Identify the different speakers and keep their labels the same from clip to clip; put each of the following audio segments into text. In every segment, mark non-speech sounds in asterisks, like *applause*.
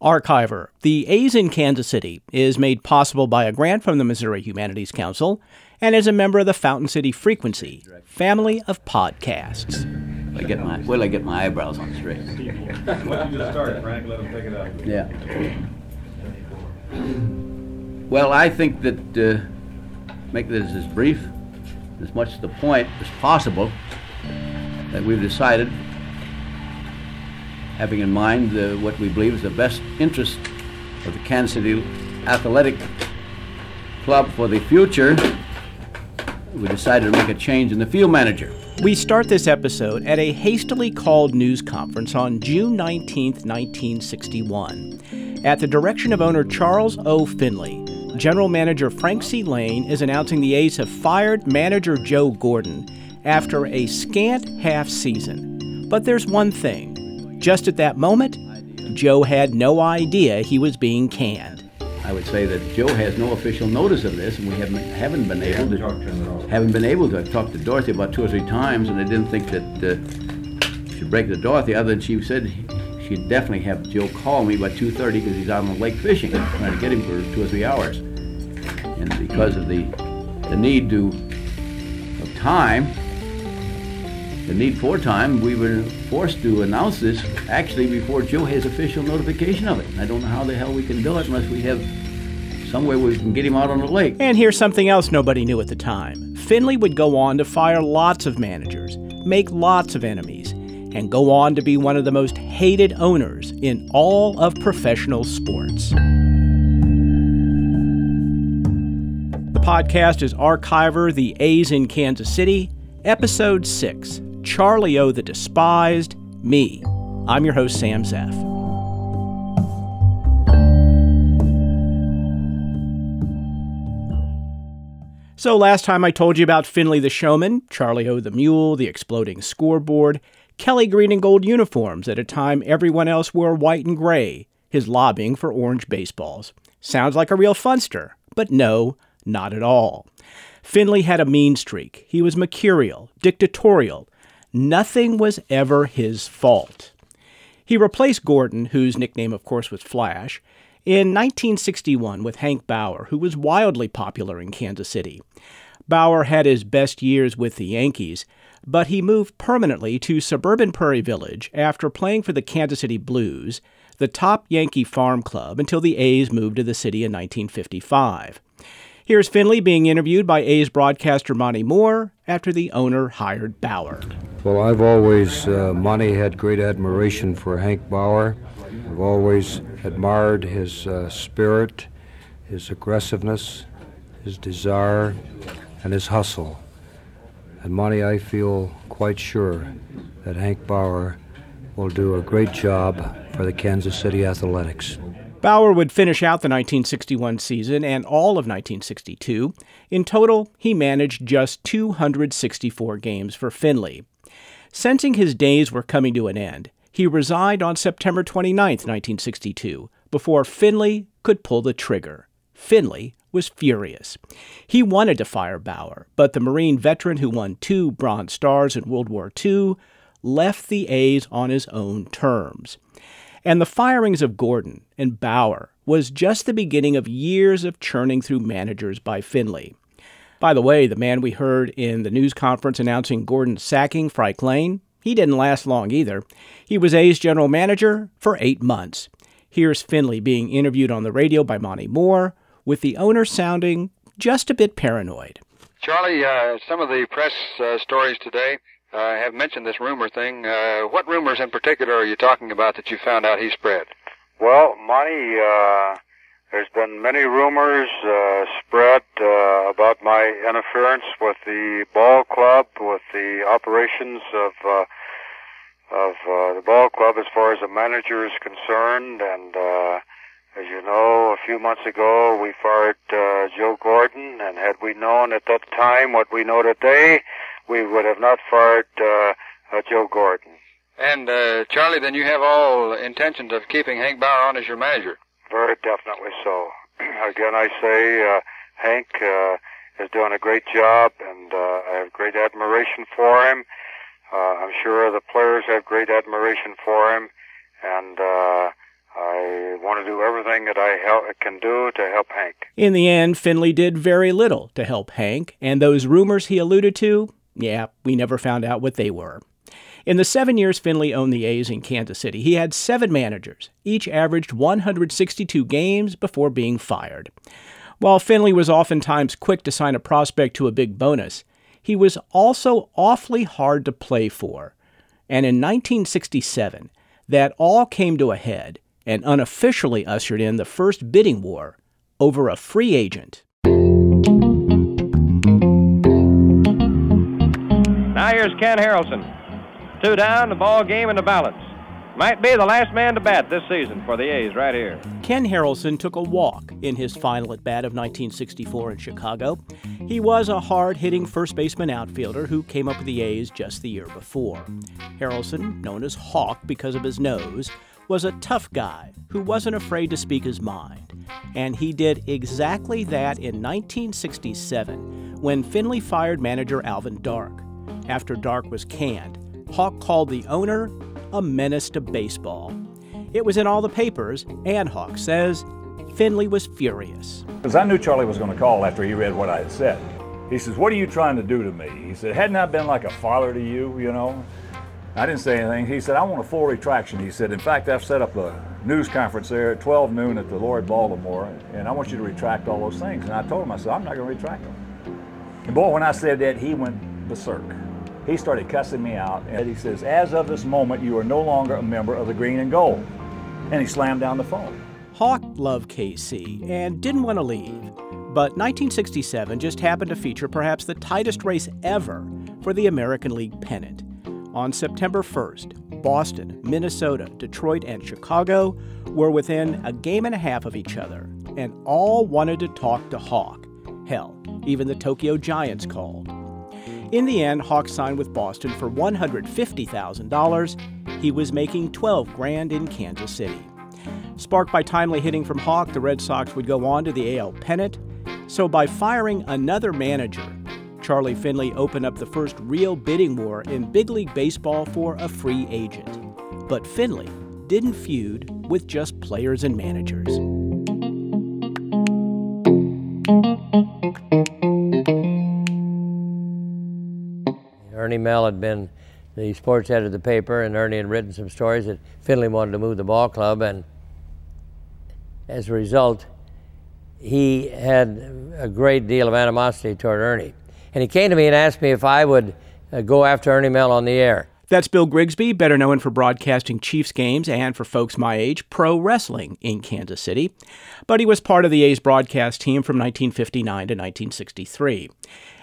Speaker 1: Archiver, the A's in Kansas City, is made possible by a grant from the Missouri Humanities Council and is a member of the Fountain City Frequency family of podcasts.
Speaker 2: I get my will I get my eyebrows on straight? *laughs*
Speaker 3: Why don't you just start, Frank? Let him pick it up.
Speaker 2: Yeah. Well, I think that uh, make this as brief, as much to the point as possible, that we've decided, having in mind uh, what we believe is the best interest of the Kansas City Athletic Club for the future, we decided to make a change in the field manager.
Speaker 1: We start this episode at a hastily called news conference on June 19, 1961. At the direction of owner Charles O. Finley, General Manager Frank C. Lane is announcing the A's have fired manager Joe Gordon after a scant half season. But there's one thing. Just at that moment, Joe had no idea he was being canned.
Speaker 2: I would say that Joe has no official notice of this, and we haven't haven't been able to haven't been able to. I talked to Dorothy about two or three times, and I didn't think that uh, she'd break the Dorothy. Other than she said she'd definitely have Joe call me by 2:30 because he's out on the lake fishing, trying to get him for two or three hours. And because of the the need to of time, the need for time, we were forced to announce this actually before Joe has official notification of it. I don't know how the hell we can do it unless we have some way we can get him out on the lake.
Speaker 1: And here's something else nobody knew at the time Finley would go on to fire lots of managers, make lots of enemies, and go on to be one of the most hated owners in all of professional sports. The podcast is Archiver The A's in Kansas City, Episode 6 Charlie O the Despised, me. I'm your host, Sam Zeff. So, last time I told you about Finley the Showman, Charlie O the Mule, the exploding scoreboard, Kelly green and gold uniforms at a time everyone else wore white and gray, his lobbying for orange baseballs. Sounds like a real funster, but no, not at all. Finley had a mean streak. He was mercurial, dictatorial. Nothing was ever his fault. He replaced Gordon, whose nickname, of course, was Flash, in 1961 with Hank Bauer, who was wildly popular in Kansas City. Bauer had his best years with the Yankees, but he moved permanently to suburban Prairie Village after playing for the Kansas City Blues, the top Yankee farm club, until the A's moved to the city in 1955. Here's Finley being interviewed by A's broadcaster Monty Moore after the owner hired Bauer.
Speaker 4: Well, I've always, uh, Monty had great admiration for Hank Bauer. I've always admired his uh, spirit, his aggressiveness, his desire, and his hustle. And Monty, I feel quite sure that Hank Bauer will do a great job for the Kansas City Athletics.
Speaker 1: Bauer would finish out the 1961 season and all of 1962. In total, he managed just 264 games for Finley. Sensing his days were coming to an end, he resigned on September 29, 1962, before Finley could pull the trigger. Finley was furious. He wanted to fire Bauer, but the Marine veteran who won two Bronze Stars in World War II left the A's on his own terms. And the firings of Gordon and Bauer was just the beginning of years of churning through managers by Finley. By the way, the man we heard in the news conference announcing Gordon's sacking, Frank Lane, he didn't last long either. He was A's general manager for eight months. Here's Finley being interviewed on the radio by Monty Moore, with the owner sounding just a bit paranoid.
Speaker 5: Charlie, uh, some of the press uh, stories today uh, have mentioned this rumor thing. Uh, what rumors in particular are you talking about that you found out he spread?
Speaker 6: Well, Monty, uh, there's been many rumors uh, spread uh, about my interference with the ball club, with the operations of uh, of uh, the ball club as far as the manager is concerned. And uh, as you know, a few months ago we fired uh, Joe Gordon, and had we known at that time what we know today, we would have not fired uh, uh, Joe Gordon.
Speaker 5: And uh, Charlie, then you have all intentions of keeping Hank Bauer on as your manager.
Speaker 6: Very definitely so. *clears throat* Again, I say uh, Hank uh, is doing a great job, and uh, I have great admiration for him. Uh, I'm sure the players have great admiration for him, and uh, I want to do everything that I help, can do to help Hank.
Speaker 1: In the end, Finley did very little to help Hank, and those rumors he alluded to, yeah, we never found out what they were. In the seven years Finley owned the A's in Kansas City, he had seven managers. Each averaged 162 games before being fired. While Finley was oftentimes quick to sign a prospect to a big bonus, he was also awfully hard to play for. And in 1967, that all came to a head and unofficially ushered in the first bidding war over a free agent.
Speaker 3: Here's Ken Harrelson. Two down, the ball game in the balance. Might be the last man to bat this season for the A's right here.
Speaker 1: Ken Harrelson took a walk in his final at bat of 1964 in Chicago. He was a hard hitting first baseman outfielder who came up with the A's just the year before. Harrelson, known as Hawk because of his nose, was a tough guy who wasn't afraid to speak his mind. And he did exactly that in 1967 when Finley fired manager Alvin Dark. After Dark was canned, Hawk called the owner a menace to baseball. It was in all the papers, and Hawk says Finley was furious.
Speaker 7: Because I knew Charlie was going to call after he read what I had said. He says, What are you trying to do to me? He said, Hadn't I been like a father to you, you know? I didn't say anything. He said, I want a full retraction. He said, In fact, I've set up a news conference there at 12 noon at the Lloyd Baltimore, and I want you to retract all those things. And I told him, I said, I'm not going to retract them. And boy, when I said that, he went berserk. He started cussing me out, and he says, As of this moment, you are no longer a member of the Green and Gold. And he slammed down the phone.
Speaker 1: Hawk loved KC and didn't want to leave. But 1967 just happened to feature perhaps the tightest race ever for the American League pennant. On September 1st, Boston, Minnesota, Detroit, and Chicago were within a game and a half of each other, and all wanted to talk to Hawk. Hell, even the Tokyo Giants called. In the end, Hawk signed with Boston for $150,000. He was making 12 grand in Kansas City. Sparked by timely hitting from Hawk, the Red Sox would go on to the AL pennant. So by firing another manager, Charlie Finley opened up the first real bidding war in big league baseball for a free agent. But Finley didn't feud with just players and managers.
Speaker 8: Ernie Mehl had been the sports editor of the paper, and Ernie had written some stories that Finley wanted to move the ball club, and as a result, he had a great deal of animosity toward Ernie. And he came to me and asked me if I would uh, go after Ernie Mehl on the air.
Speaker 1: That's Bill Grigsby, better known for broadcasting Chiefs games and, for folks my age, pro wrestling in Kansas City. But he was part of the A's broadcast team from 1959 to 1963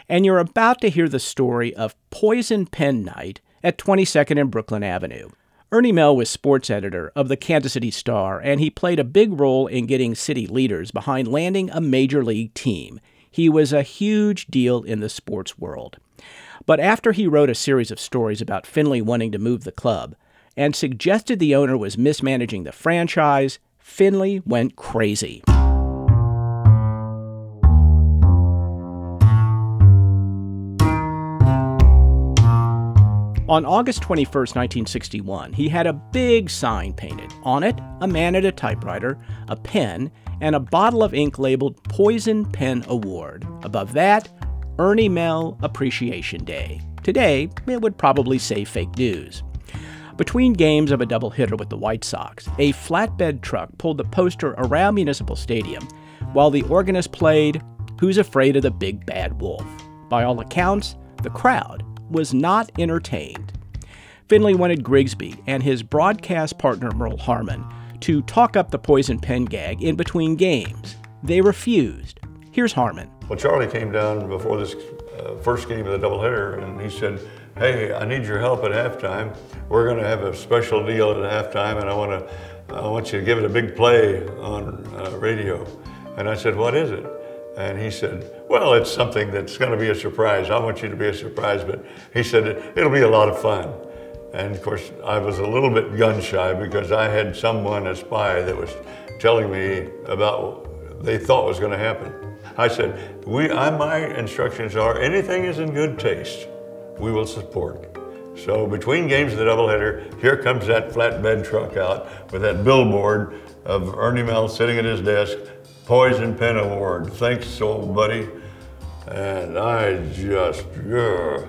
Speaker 1: and you're about to hear the story of Poison Pen Night at 22nd and Brooklyn Avenue. Ernie Mehl was sports editor of the Kansas City Star, and he played a big role in getting city leaders behind landing a major league team. He was a huge deal in the sports world. But after he wrote a series of stories about Finley wanting to move the club and suggested the owner was mismanaging the franchise, Finley went crazy. On August 21, 1961, he had a big sign painted. On it, a man at a typewriter, a pen, and a bottle of ink labeled Poison Pen Award. Above that, Ernie Mehl Appreciation Day. Today, it would probably say fake news. Between games of a doubleheader with the White Sox, a flatbed truck pulled the poster around Municipal Stadium while the organist played Who's Afraid of the Big Bad Wolf. By all accounts, the crowd was not entertained. Finley wanted Grigsby and his broadcast partner Merle Harmon to talk up the poison pen gag in between games. They refused. Here's Harmon.
Speaker 9: Well, Charlie came down before this uh, first game of the doubleheader, and he said, "Hey, I need your help at halftime. We're going to have a special deal at halftime, and I want to, I want you to give it a big play on uh, radio." And I said, "What is it?" And he said, Well, it's something that's going to be a surprise. I want you to be a surprise. But he said, It'll be a lot of fun. And of course, I was a little bit gun shy because I had someone, a spy, that was telling me about what they thought was going to happen. I said, we, I, my instructions are anything is in good taste, we will support. So between games of the doubleheader, here comes that flatbed truck out with that billboard of Ernie Mehl sitting at his desk, Poison Pen Award. Thanks, old buddy. And I just, yeah.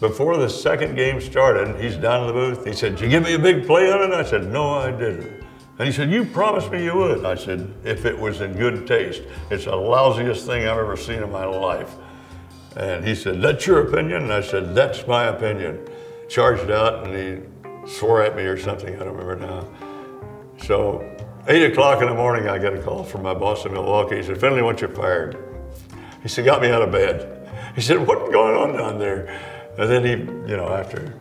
Speaker 9: Before the second game started, he's down in the booth. He said, Did you give me a big play on it? I said, No, I didn't. And he said, You promised me you would. I said, If it was in good taste. It's the lousiest thing I've ever seen in my life. And he said, That's your opinion? And I said, That's my opinion. Charged out and he swore at me or something. I don't remember now. So, 8 o'clock in the morning, I got a call from my boss in Milwaukee. He said, Finley wants you fired. He said, Got me out of bed. He said, What's going on down there? And then he, you know, after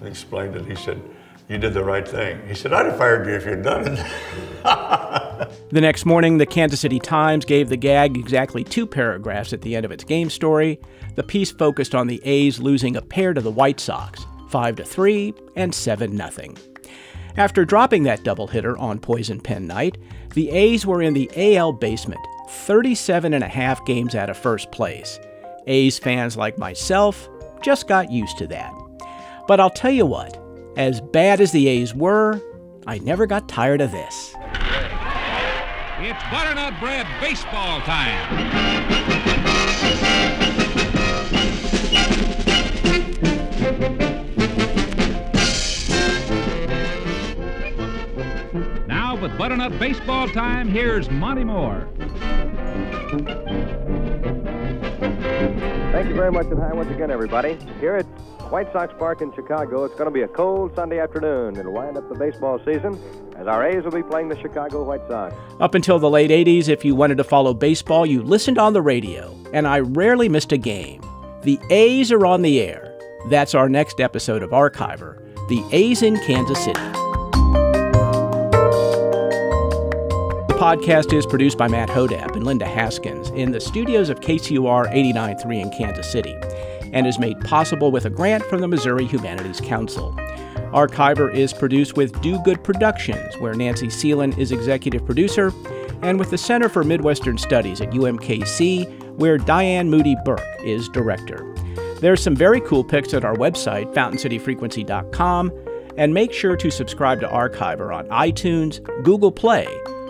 Speaker 9: he explained it, he said, You did the right thing. He said, I'd have fired you if you'd done it. *laughs*
Speaker 1: the next morning, the Kansas City Times gave the gag exactly two paragraphs at the end of its game story. The piece focused on the A's losing a pair to the White Sox, 5 to 3 and 7 0. After dropping that double hitter on Poison Pen night, the A's were in the AL basement, 37 and a half games out of first place. A's fans like myself just got used to that. But I'll tell you what, as bad as the A's were, I never got tired of this.
Speaker 10: It's butternut bread baseball time. Butternut baseball time, here's Monty Moore.
Speaker 3: Thank you very much, and hi once again, everybody. Here at White Sox Park in Chicago, it's going to be a cold Sunday afternoon. It'll wind up the baseball season as our A's will be playing the Chicago White Sox.
Speaker 1: Up until the late 80s, if you wanted to follow baseball, you listened on the radio, and I rarely missed a game. The A's are on the air. That's our next episode of Archiver The A's in Kansas City. Podcast is produced by Matt Hodapp and Linda Haskins in the studios of KCUR 89.3 in Kansas City and is made possible with a grant from the Missouri Humanities Council. Archiver is produced with Do Good Productions, where Nancy Seelan is executive producer, and with the Center for Midwestern Studies at UMKC, where Diane Mutti Burke is director. There's some very cool pics at our website, fountaincityfrequency.com, and make sure to subscribe to Archiver on iTunes, Google Play,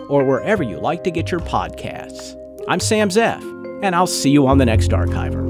Speaker 1: or wherever you like to get your podcasts. I'm Sam Zeff, and I'll see you on the next Archiver.